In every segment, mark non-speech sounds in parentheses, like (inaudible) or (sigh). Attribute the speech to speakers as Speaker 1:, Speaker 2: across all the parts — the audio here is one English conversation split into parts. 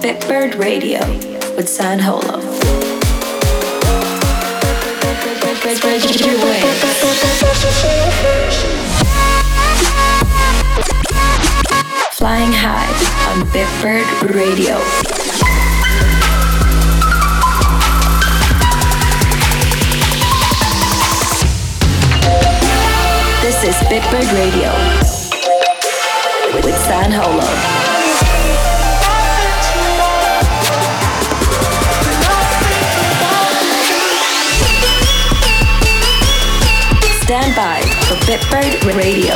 Speaker 1: Bitbird Radio with San Holo. Flying high on Bitbird Radio. This is Bitbird Radio with San Holo. For Bitbird Radio.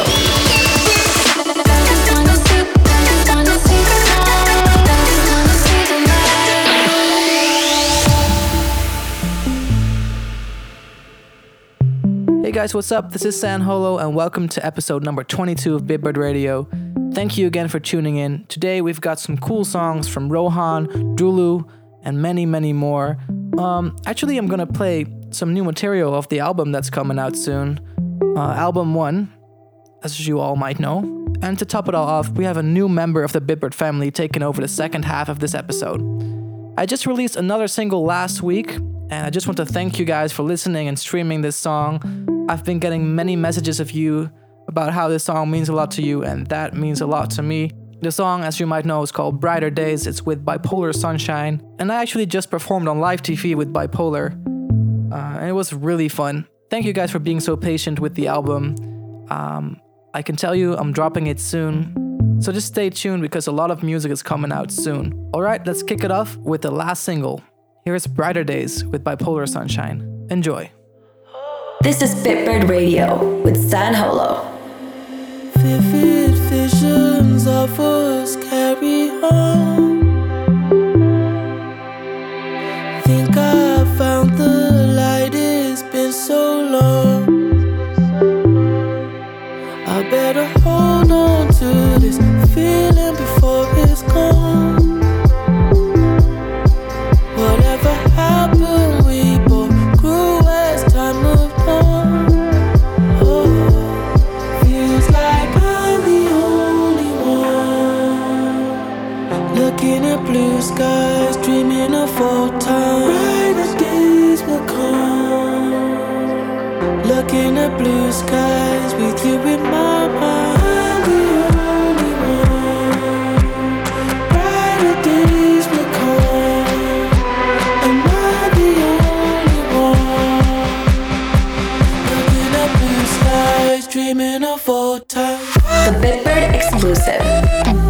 Speaker 2: Hey guys, what's up? This is San Holo, and welcome to episode number 22 of Bitbird Radio. Thank you again for tuning in. Today we've got some cool songs from Rohan, Dulu, and many, many more. Um, actually, I'm gonna play some new material of the album that's coming out soon. Uh, album 1, as you all might know. And to top it all off, we have a new member of the Bitbird family taking over the second half of this episode. I just released another single last week, and I just want to thank you guys for listening and streaming this song. I've been getting many messages of you about how this song means a lot to you, and that means a lot to me. The song, as you might know, is called Brighter Days. It's with Bipolar Sunshine, and I actually just performed on live TV with Bipolar, uh, and it was really fun. Thank you guys for being so patient with the album. Um, I can tell you I'm dropping it soon, so just stay tuned because a lot of music is coming out soon. Alright, let's kick it off with the last single. Here's Brighter Days with Bipolar Sunshine. Enjoy.
Speaker 1: This is Bitbird Radio with San Holo.
Speaker 3: Vivid visions of us carry on. Better hold on to this feeling
Speaker 1: exclusive.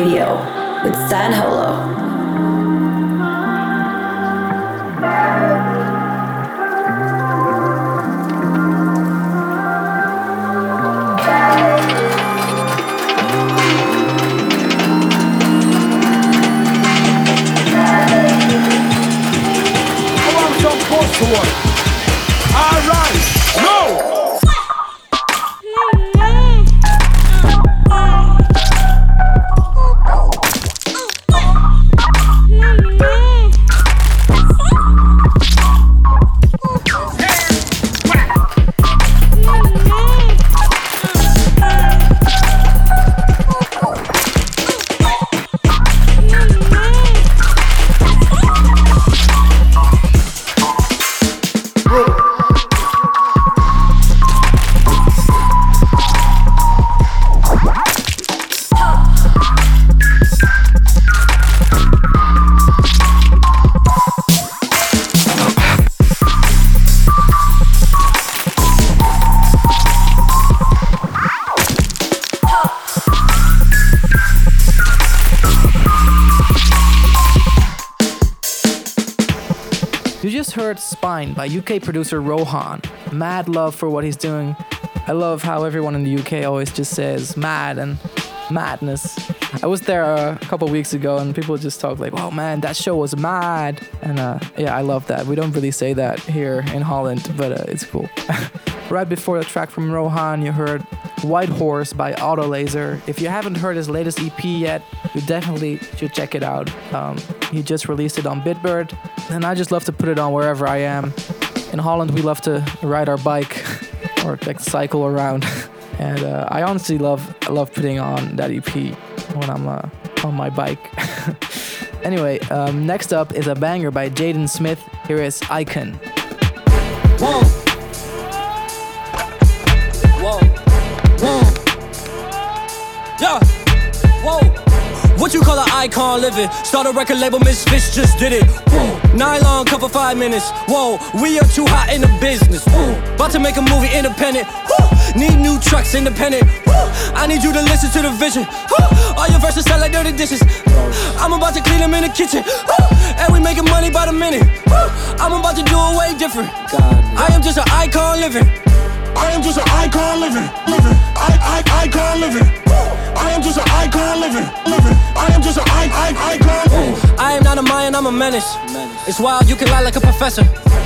Speaker 1: Radio with San Holo.
Speaker 2: By UK producer Rohan. Mad love for what he's doing. I love how everyone in the UK always just says mad and madness. I was there a couple weeks ago and people just talk like, "Oh man, that show was mad," and uh, yeah, I love that. We don't really say that here in Holland, but uh, it's cool. (laughs) right before the track from Rohan, you heard White Horse by Autolaser. If you haven't heard his latest EP yet, you definitely should check it out. Um, he just released it on Bitbird, and I just love to put it on wherever I am. In Holland, we love to ride our bike (laughs) or like cycle around, (laughs) and uh, I honestly love love putting on that EP when I'm uh, on my bike. (laughs) anyway, um, next up is a banger by Jaden Smith. Here is Icon.
Speaker 4: Whoa. Whoa. Whoa. Yeah. Whoa. What you call an icon living? Start a record label, Misfits just did it. Nylon cover five minutes. Whoa, we are too hot in the business. Whoa. About to make a movie independent. Whoa. Need new trucks independent. Whoa. I need you to listen to the vision. Whoa. All your verses sound like dirty dishes. I'm about to clean them in the kitchen. And we making money by the minute. I'm about to do it way different. I am just an icon living. I am just an icon living, living. I, I, icon living. I am just an icon living, living. I am just an I, I, icon. I am not a Mayan, I'm a menace. It's wild, you can lie like a professor.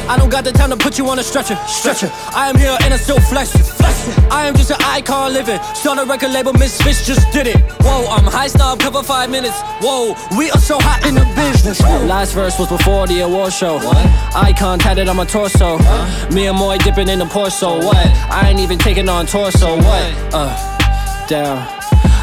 Speaker 4: I don't got the time to put you on a stretcher, stretcher. I am here and I still flex, flex. I am just an icon living. Start a record label, Misfits just did it. Whoa, I'm high stop, cover five minutes. Whoa, we are so hot in the business. Last verse was before the award show. What? Icon tatted on my torso. Huh? Me and Moy dipping in the Porsche. What? I ain't even taking on tour. So what? Uh, down.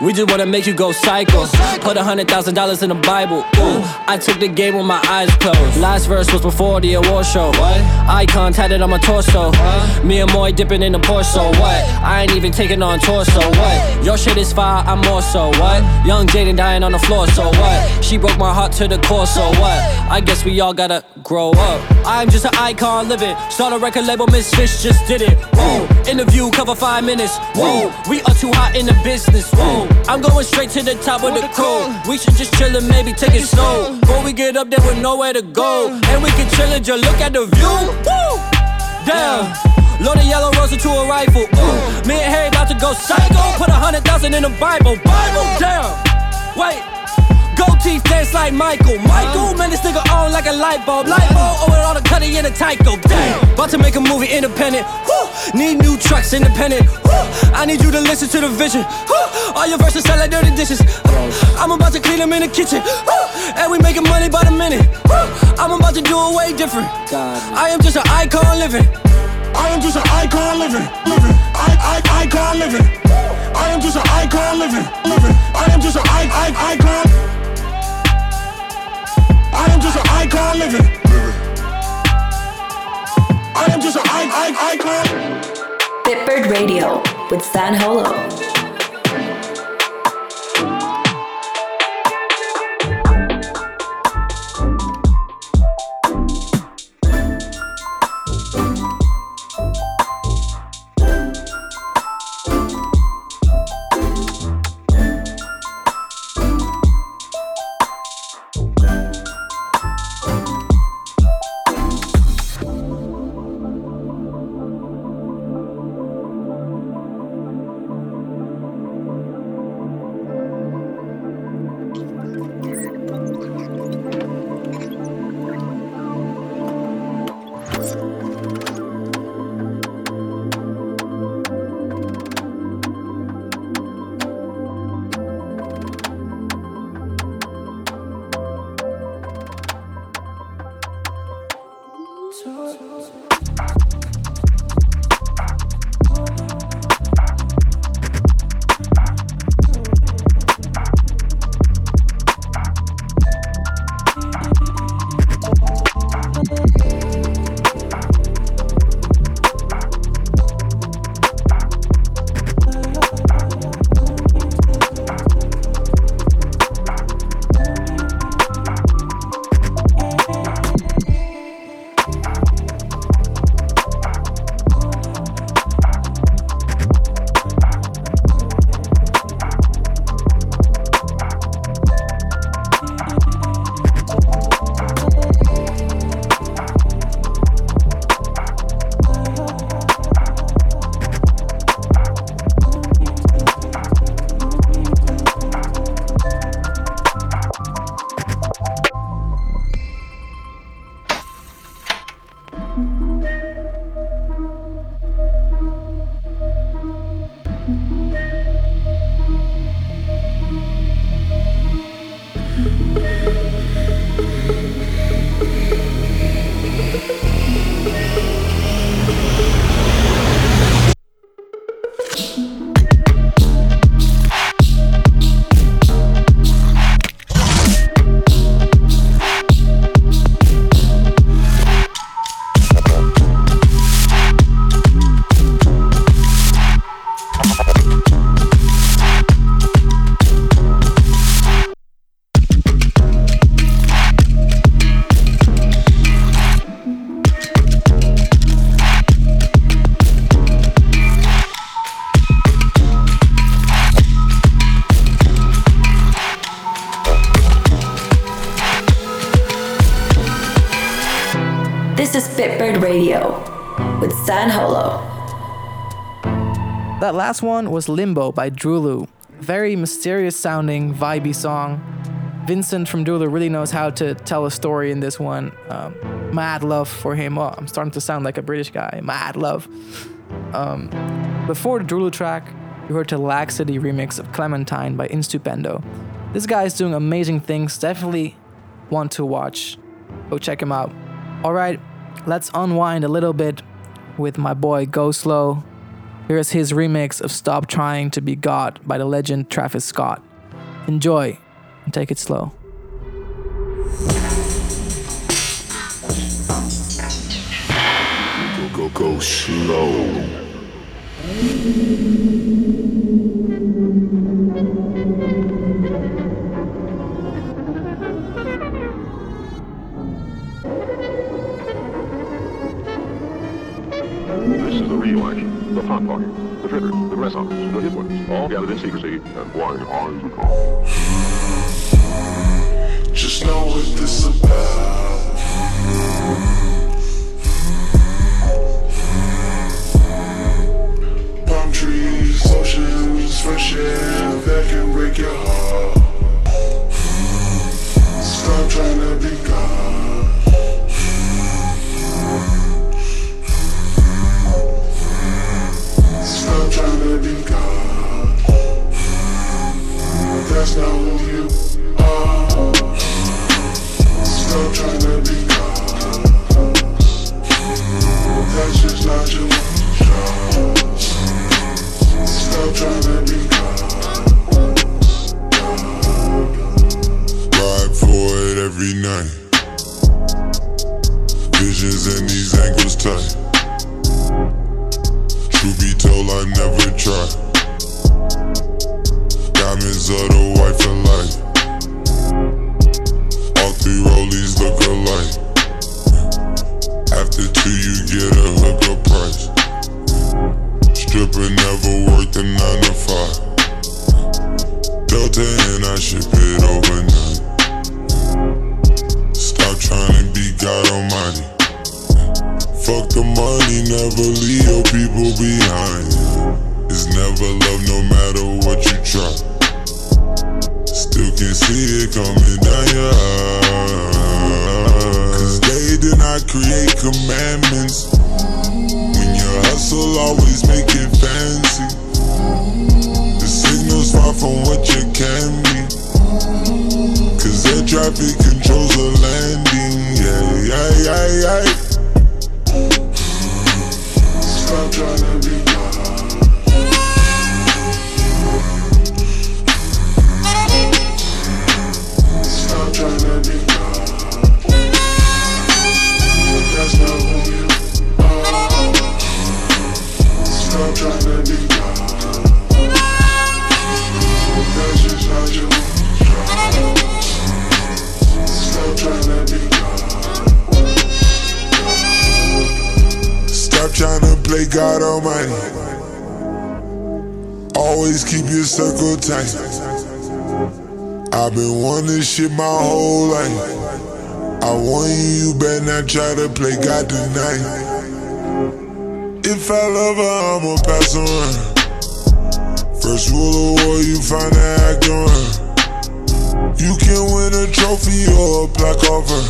Speaker 4: We just wanna make you go psycho. Put a hundred thousand dollars in the Bible. Ooh, I took the game with my eyes closed. Last verse was before the award show. What? Icon tatted on my torso. Huh? Me and Moy dipping in the Porsche. So what? I ain't even taking on tour. So what? Your shit is fire, I'm more so what? Young Jaden dying on the floor. So what? She broke my heart to the core. So what? I guess we all gotta grow up. I'm just an icon living. Start a record label, Miss Fish just did it. Whoa. Interview cover five minutes. Whoa. We are too hot in the business. Whoa. I'm going straight to the top of the crew. We should just chill and maybe take it slow. Before we get up there with nowhere to go. And we can chill and just look at the view. Woo! Damn. Load a yellow rose to a rifle. Ooh. Me and Harry about to go psycho. Put a hundred thousand in the Bible. Bible, damn. Wait. Gold teeth dance like Michael. Michael, uh-huh. man, this nigga on like a light bulb. Light bulb over all the cutting in a Tyco. Damn. About to make a movie independent. Woo. Need new trucks independent. Woo. I need you to listen to the vision. Woo. All your verses sound like dirty dishes. I'm about to clean them in the kitchen. And we making money by the minute. I'm about to do it way different. God. I am just an icon living. I am just an icon living, living. I, I, icon living. I am just an icon living, living. I am just an I, I, icon. I am just an icon living. I am just an icon.
Speaker 1: Bitbird Radio with San Holo.
Speaker 2: That last one was Limbo by Drulu. Very mysterious sounding, vibey song. Vincent from Drulu really knows how to tell a story in this one. Um, mad love for him. Oh, I'm starting to sound like a British guy. Mad love. Um, before the Drulu track, you heard the Laxity remix of Clementine by Instupendo. This guy is doing amazing things. Definitely want to watch. Go check him out. All right, let's unwind a little bit with my boy Go Slow. Here's his remix of Stop Trying to Be God by the legend Travis Scott. Enjoy and take it slow.
Speaker 5: Go, go, go slow.
Speaker 6: Action, the pop the grasshoppers, the hit ones, all gathered in secrecy and blind eyes the call.
Speaker 5: Just know what this about. Palm trees, oceans, fresh air that can break your heart. Stop trying to be God. Play God Almighty. Always keep your circle tight. I've been wanting shit my whole life. I want you, you better not try to play God tonight. If I love her, I'ma pass on her. First rule of war, you find the act on. You can win a trophy or a plaque off her.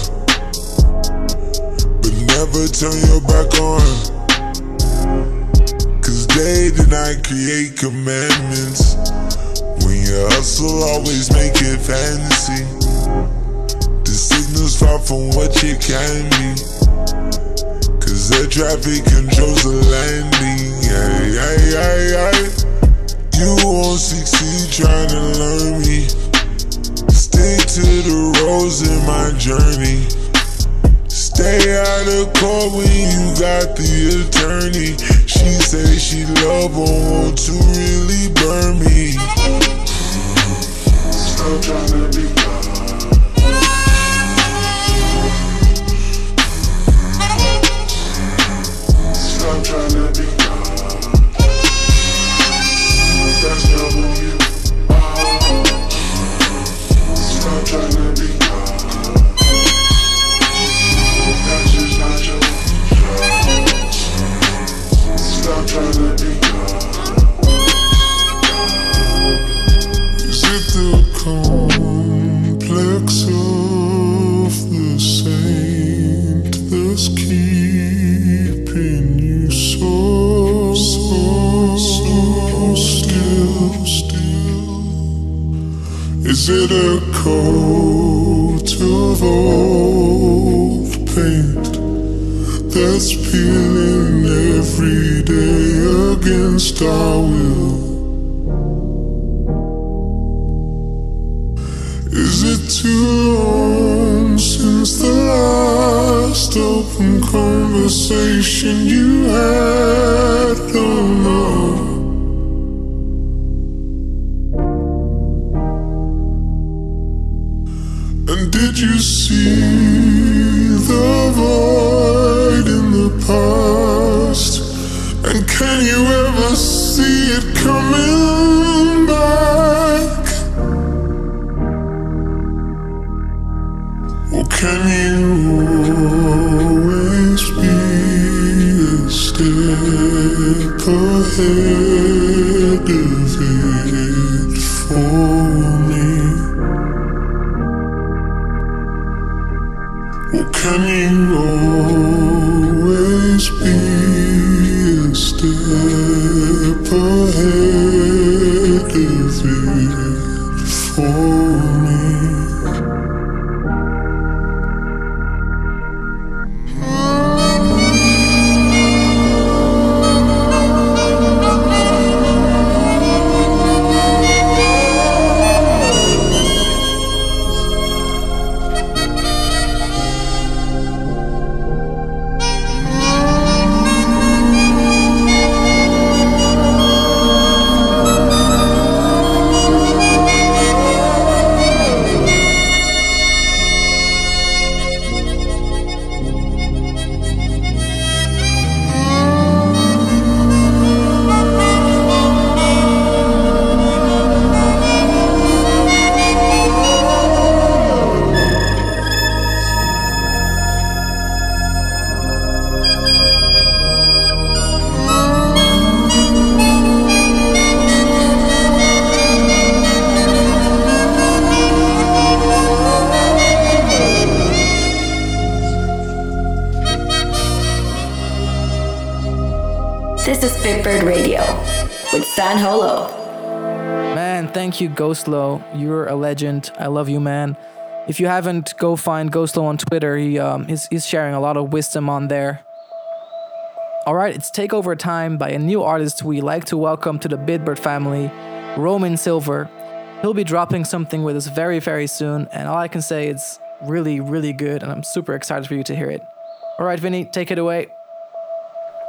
Speaker 5: But never turn your back on her. Did not create commandments. When you hustle, always make it fancy. The signal's far from what you can be. Cause the traffic controls the landing. Yeah, yeah, yeah, yeah. You won't succeed trying to learn me. Stick to the roads in my journey. Stay out of court when you got the attorney. She say she love but want to really burn me. Stop trying to be. Stop trying to be Is
Speaker 7: it the complex of the saint that's keeping you so, still. Is it a coat of old paint? That's peeling every day against our will? Is it too long since the last open conversation you had?
Speaker 2: Thank you, Ghostlow. You're a legend. I love you, man. If you haven't, go find Ghostlow on Twitter. He um, he's, he's sharing a lot of wisdom on there. All right, it's takeover time by a new artist we like to welcome to the Bitbird family, Rome in Silver. He'll be dropping something with us very, very soon, and all I can say is really, really good, and I'm super excited for you to hear it. All right, Vinny, take it away.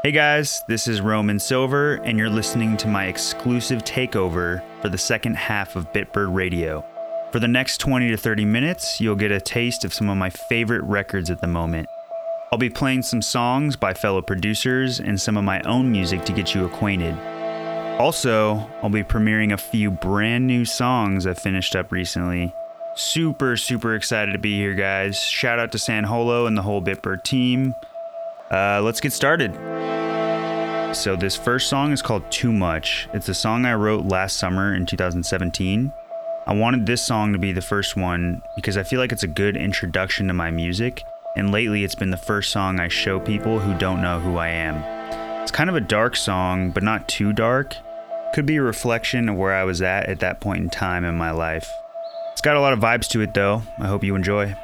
Speaker 8: Hey guys, this is Rome in Silver, and you're listening to my exclusive takeover for the second half of Bitbird Radio. For the next 20 to 30 minutes, you'll get a taste of some of my favorite records at the moment. I'll be playing some songs by fellow producers and some of my own music to get you acquainted. Also, I'll be premiering a few brand new songs I finished up recently. Super, super excited to be here, guys. Shout out to San Holo and the whole Bitbird team. Uh, let's get started. So, this first song is called Too Much. It's a song I wrote last summer in 2017. I wanted this song to be the first one because I feel like it's a good introduction to my music, and lately it's been the first song I show people who don't know who I am. It's kind of a dark song, but not too dark. Could be a reflection of where I was at at that point in time in my life. It's got a lot of vibes to it though. I hope you enjoy.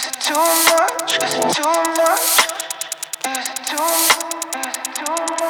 Speaker 9: too much? Is it too much? Is it too much? Is it too much?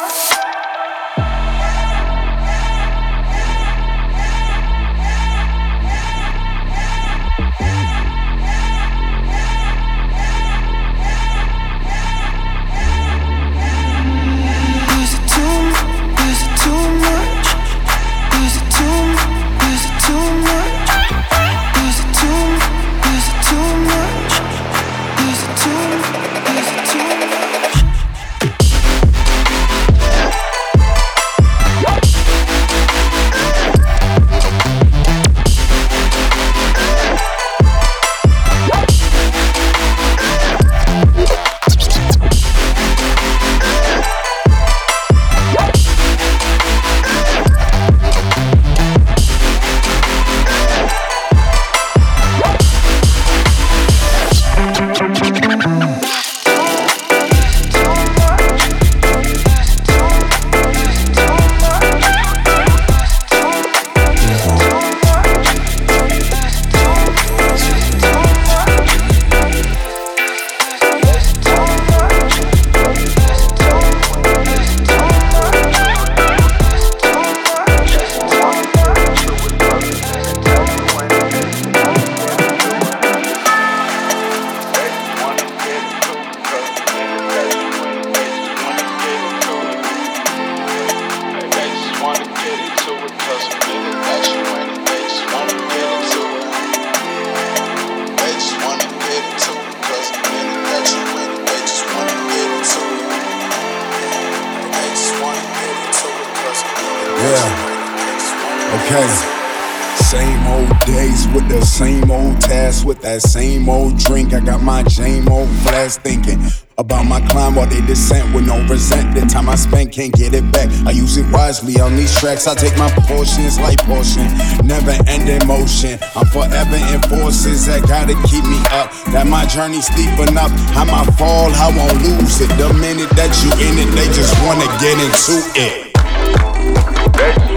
Speaker 10: That same old drink. I got my same old flash thinking about my climb while they descent with no resent. The time I spent can't get it back. I use it wisely on these tracks. I take my portions like portion, never end in motion. I'm forever in forces that gotta keep me up. That my journey's steep enough. I might fall, I won't lose it. The minute that you in it, they just wanna get into it.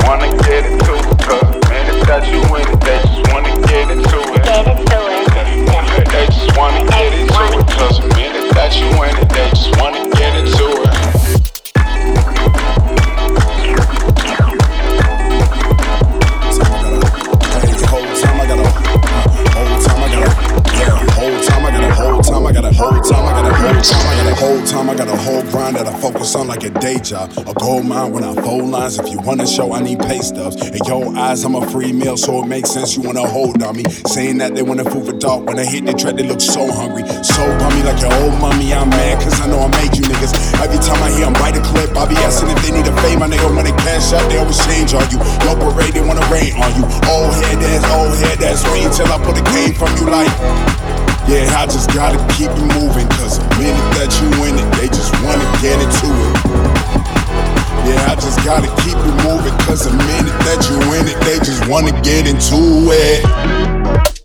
Speaker 11: Wanna get into it. Cause the minute that you in it, they just wanna get into it. Get into it. They just wanna get into it. Cause the minute that you in it, they just wanna
Speaker 10: whole time I got a whole grind that I focus on like a day job. A gold mine when I fold lines. If you wanna show, I need pay stubs. In your eyes, I'm a free meal, so it makes sense you wanna hold on me. Saying that they wanna food for dog. When I hit the track, they look so hungry. So me like your old oh, mommy. I'm mad cause I know I made you niggas. Every time I hear them write a clip, I be asking if they need a fade. My nigga, when they cash out, they always change on you. Your parade, they wanna rain on you. Old head, that's old head, that's me. Till I put a game from you like. Yeah, I just gotta keep it moving, cause the minute that you in it, they just wanna get into it. Yeah, I just gotta keep it moving, cause the minute that you in it, they just wanna get into it.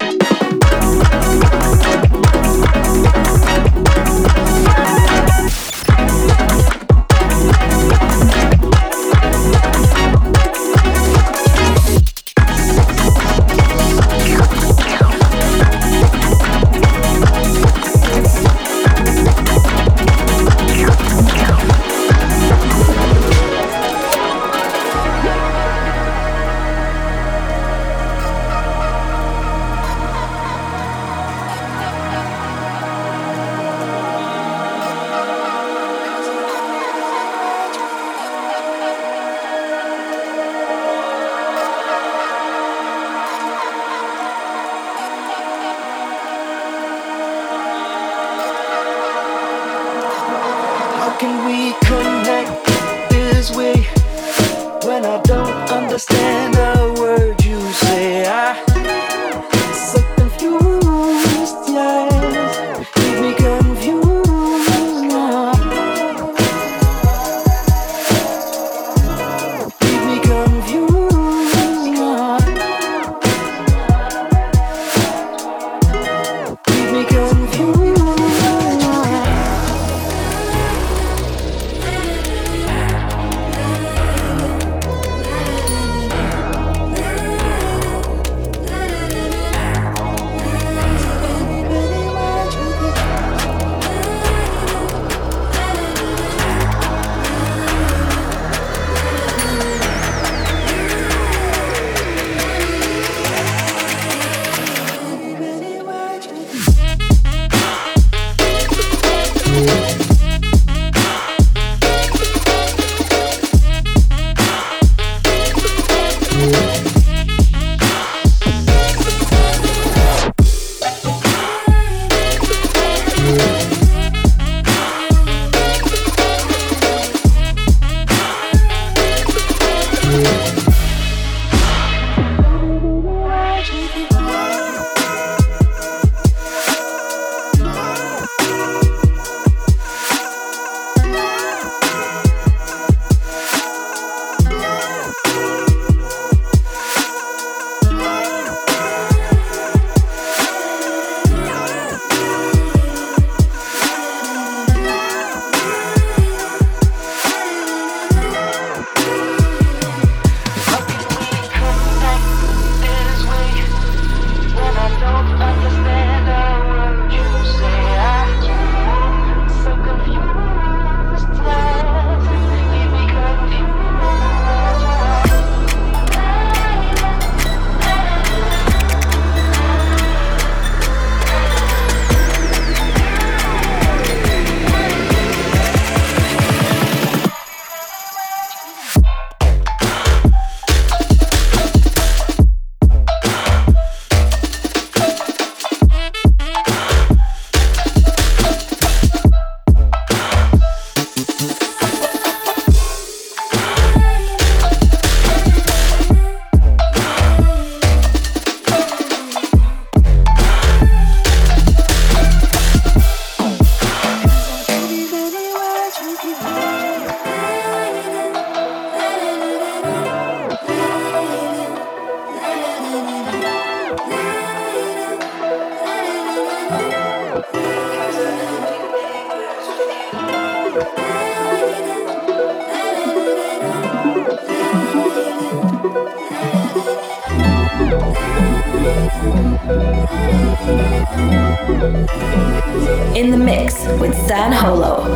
Speaker 12: In the mix with San Holo.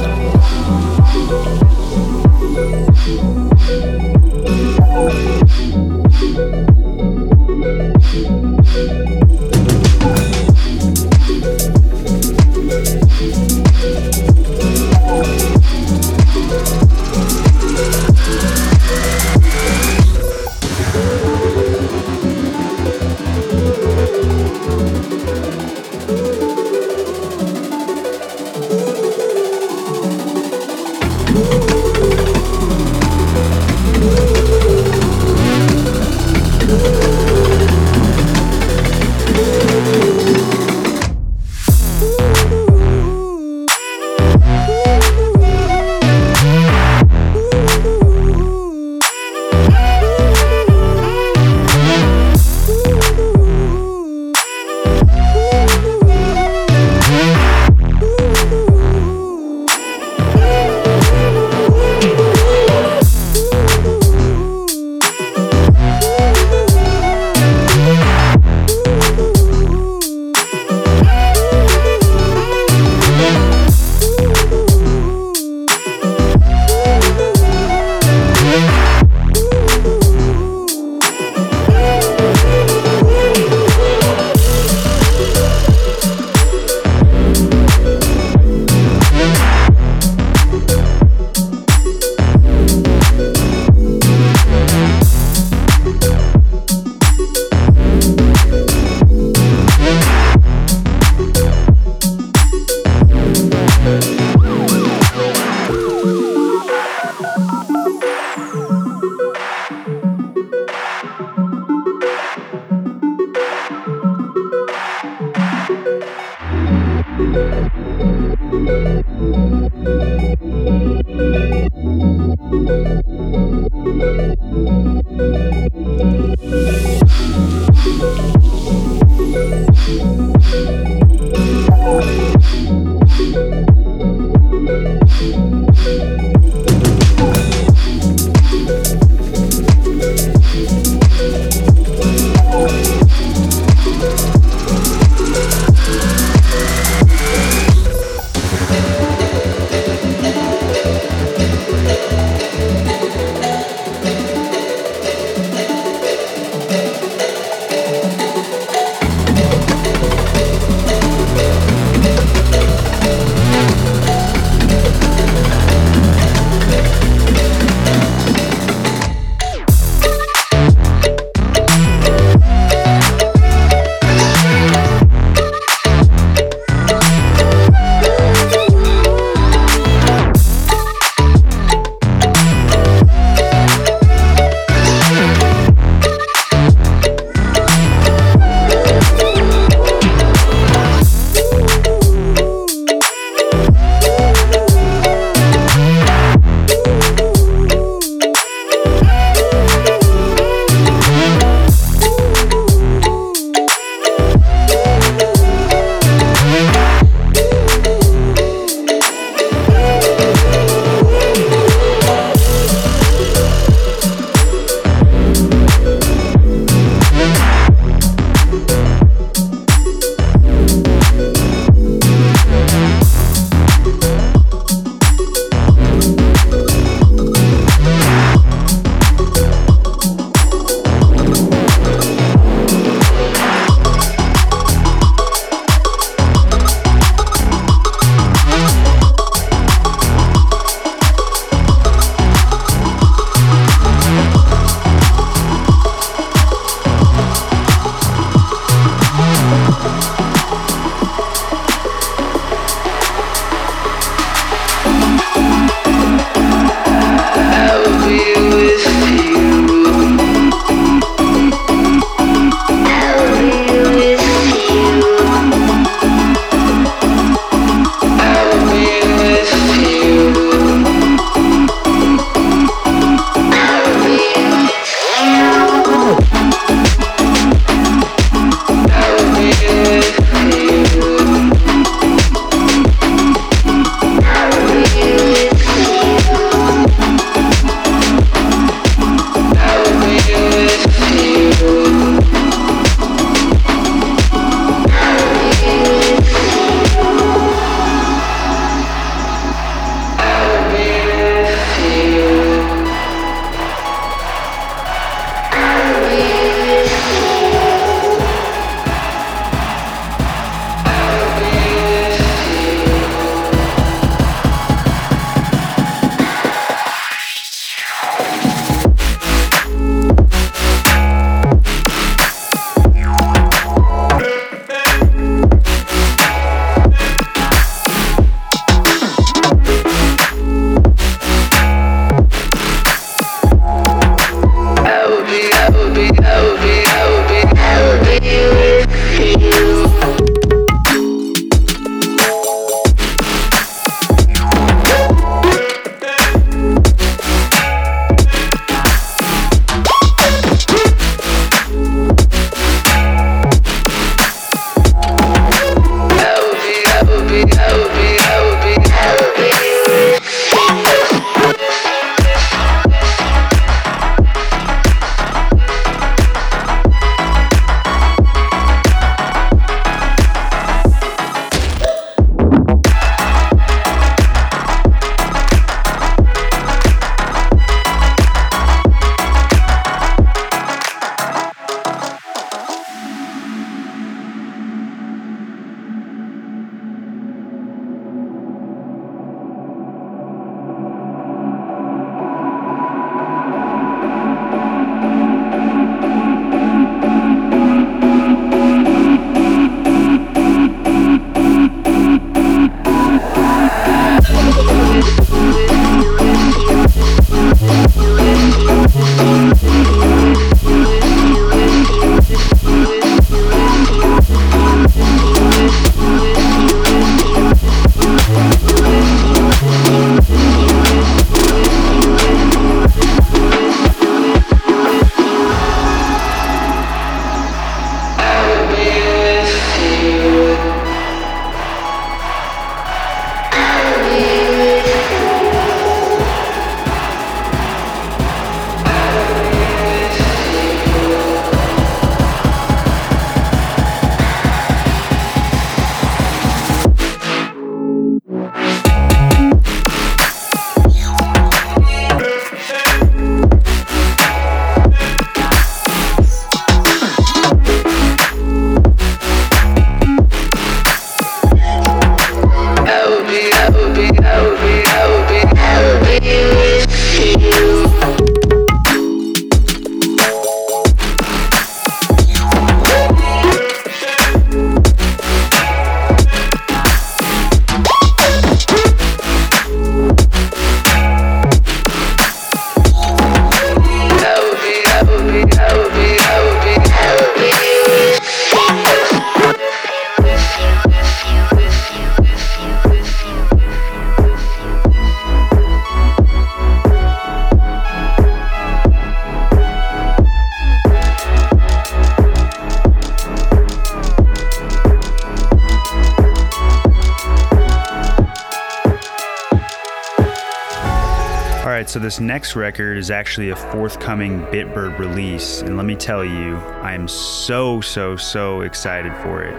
Speaker 8: This next record is actually a forthcoming Bitbird release, and let me tell you, I am so, so, so excited for it.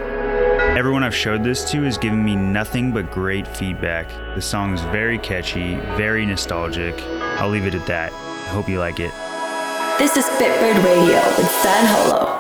Speaker 8: Everyone I've showed this to has given me nothing but great feedback. The song is very catchy, very nostalgic. I'll leave it at that. I hope you like it.
Speaker 1: This is Bitbird Radio with San Holo.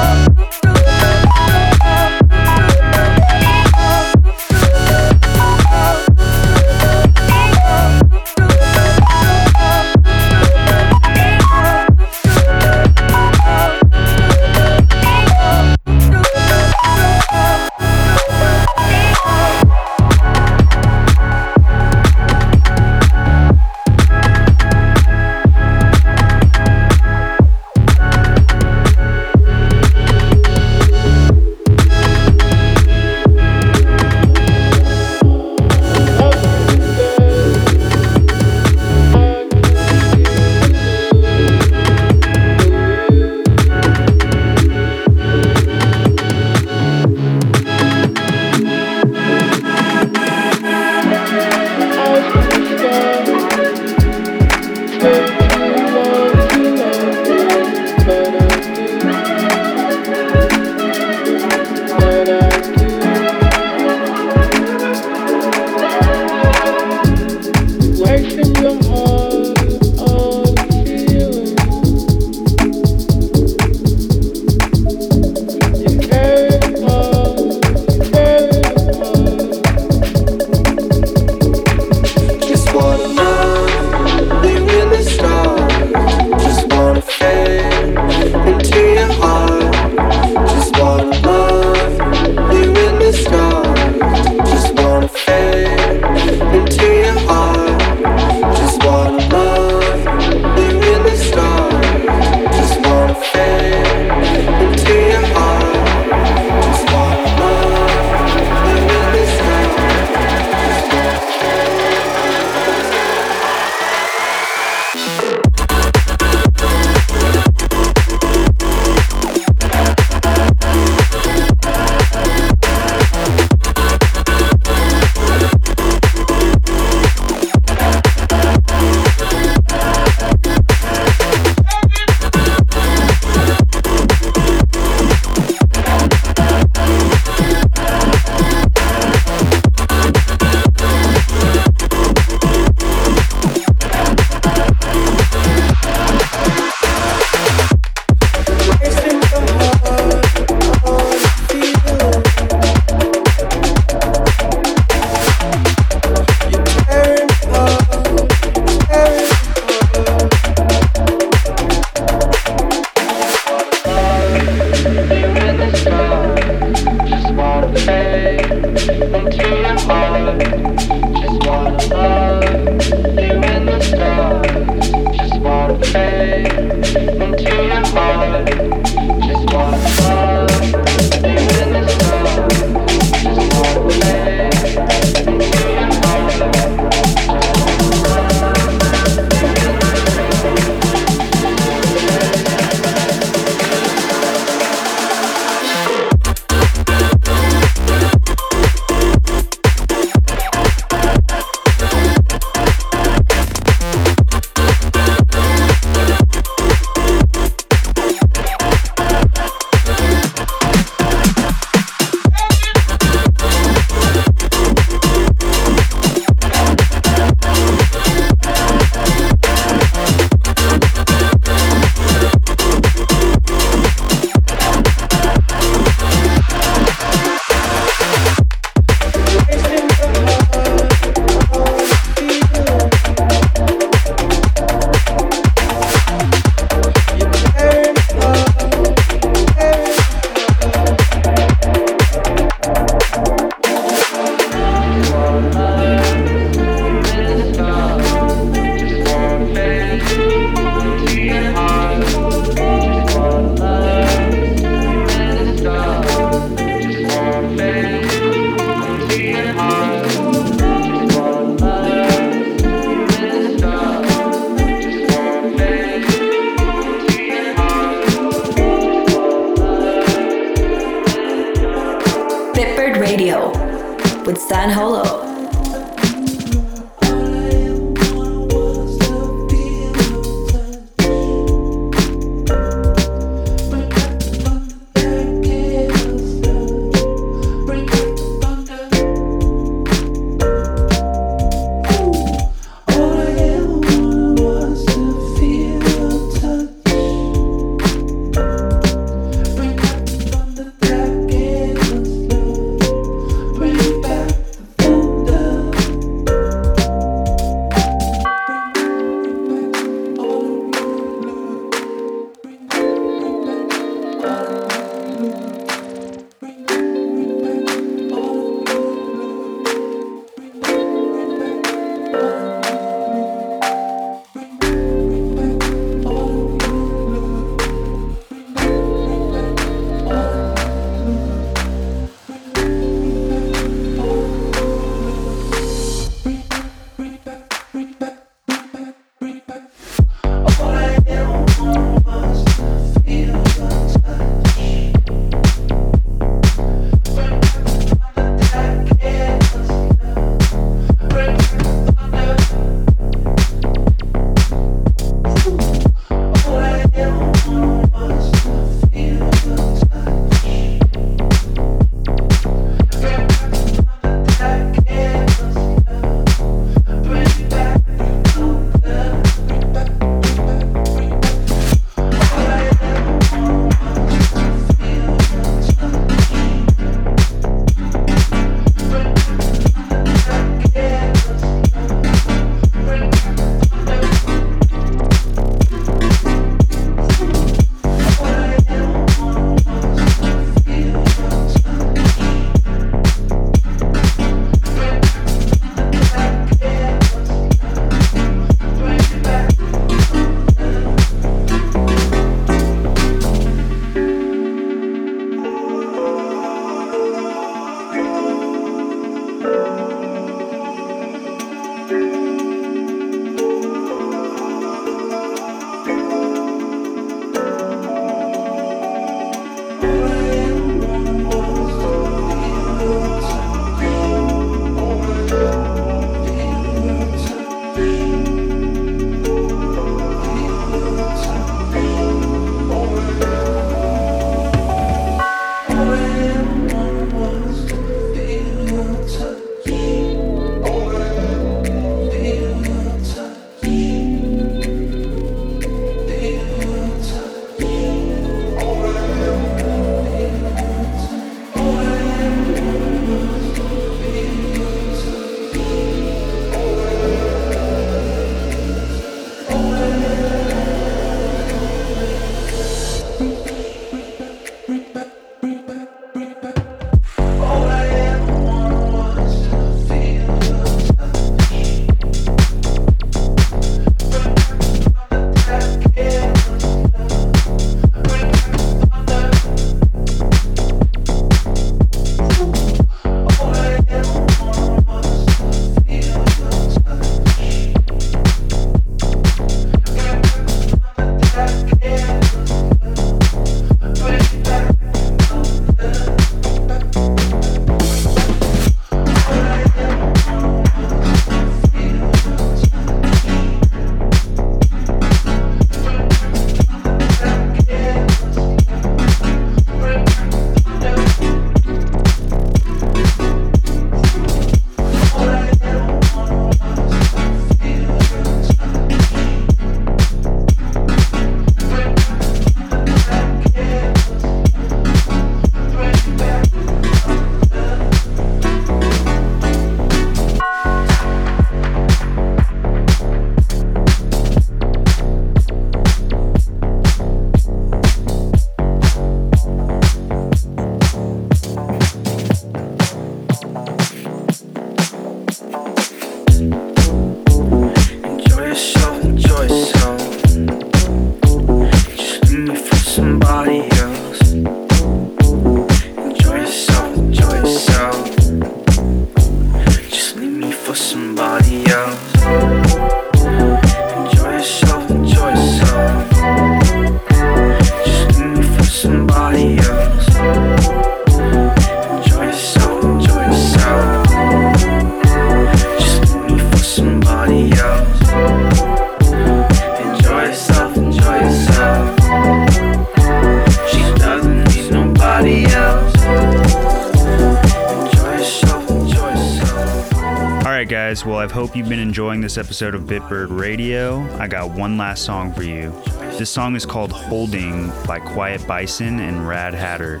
Speaker 8: This episode of Bitbird Radio. I got one last song for you. This song is called Holding by Quiet Bison and Rad Hatter.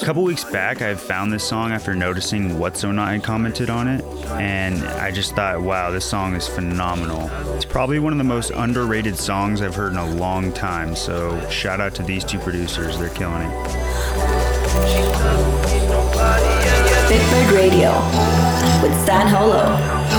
Speaker 8: A couple weeks back, I found this song after noticing what So Not had commented on it, and I just thought, wow, this song is phenomenal. It's probably one of the most underrated songs I've heard in a long time, so shout out to these two producers. They're killing it.
Speaker 1: Bitbird Radio with San Holo.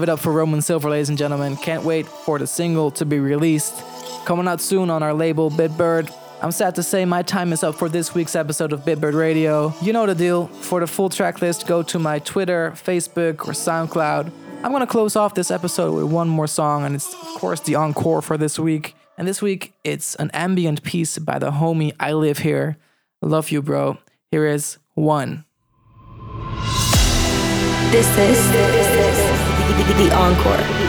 Speaker 2: Give it up for Rome in Silver, ladies and gentlemen. Can't wait for the single to be released. Coming out soon on our label, Bitbird. I'm sad to say my time is up for this week's episode of Bitbird Radio. You know the deal. For the full track list, go to my Twitter, Facebook, or SoundCloud. I'm gonna close off this episode with one more song, and it's, of course, the encore for this week. And this week, it's an ambient piece by the homie I Live Here. Love you, bro. Here is one.
Speaker 1: This is the, the encore.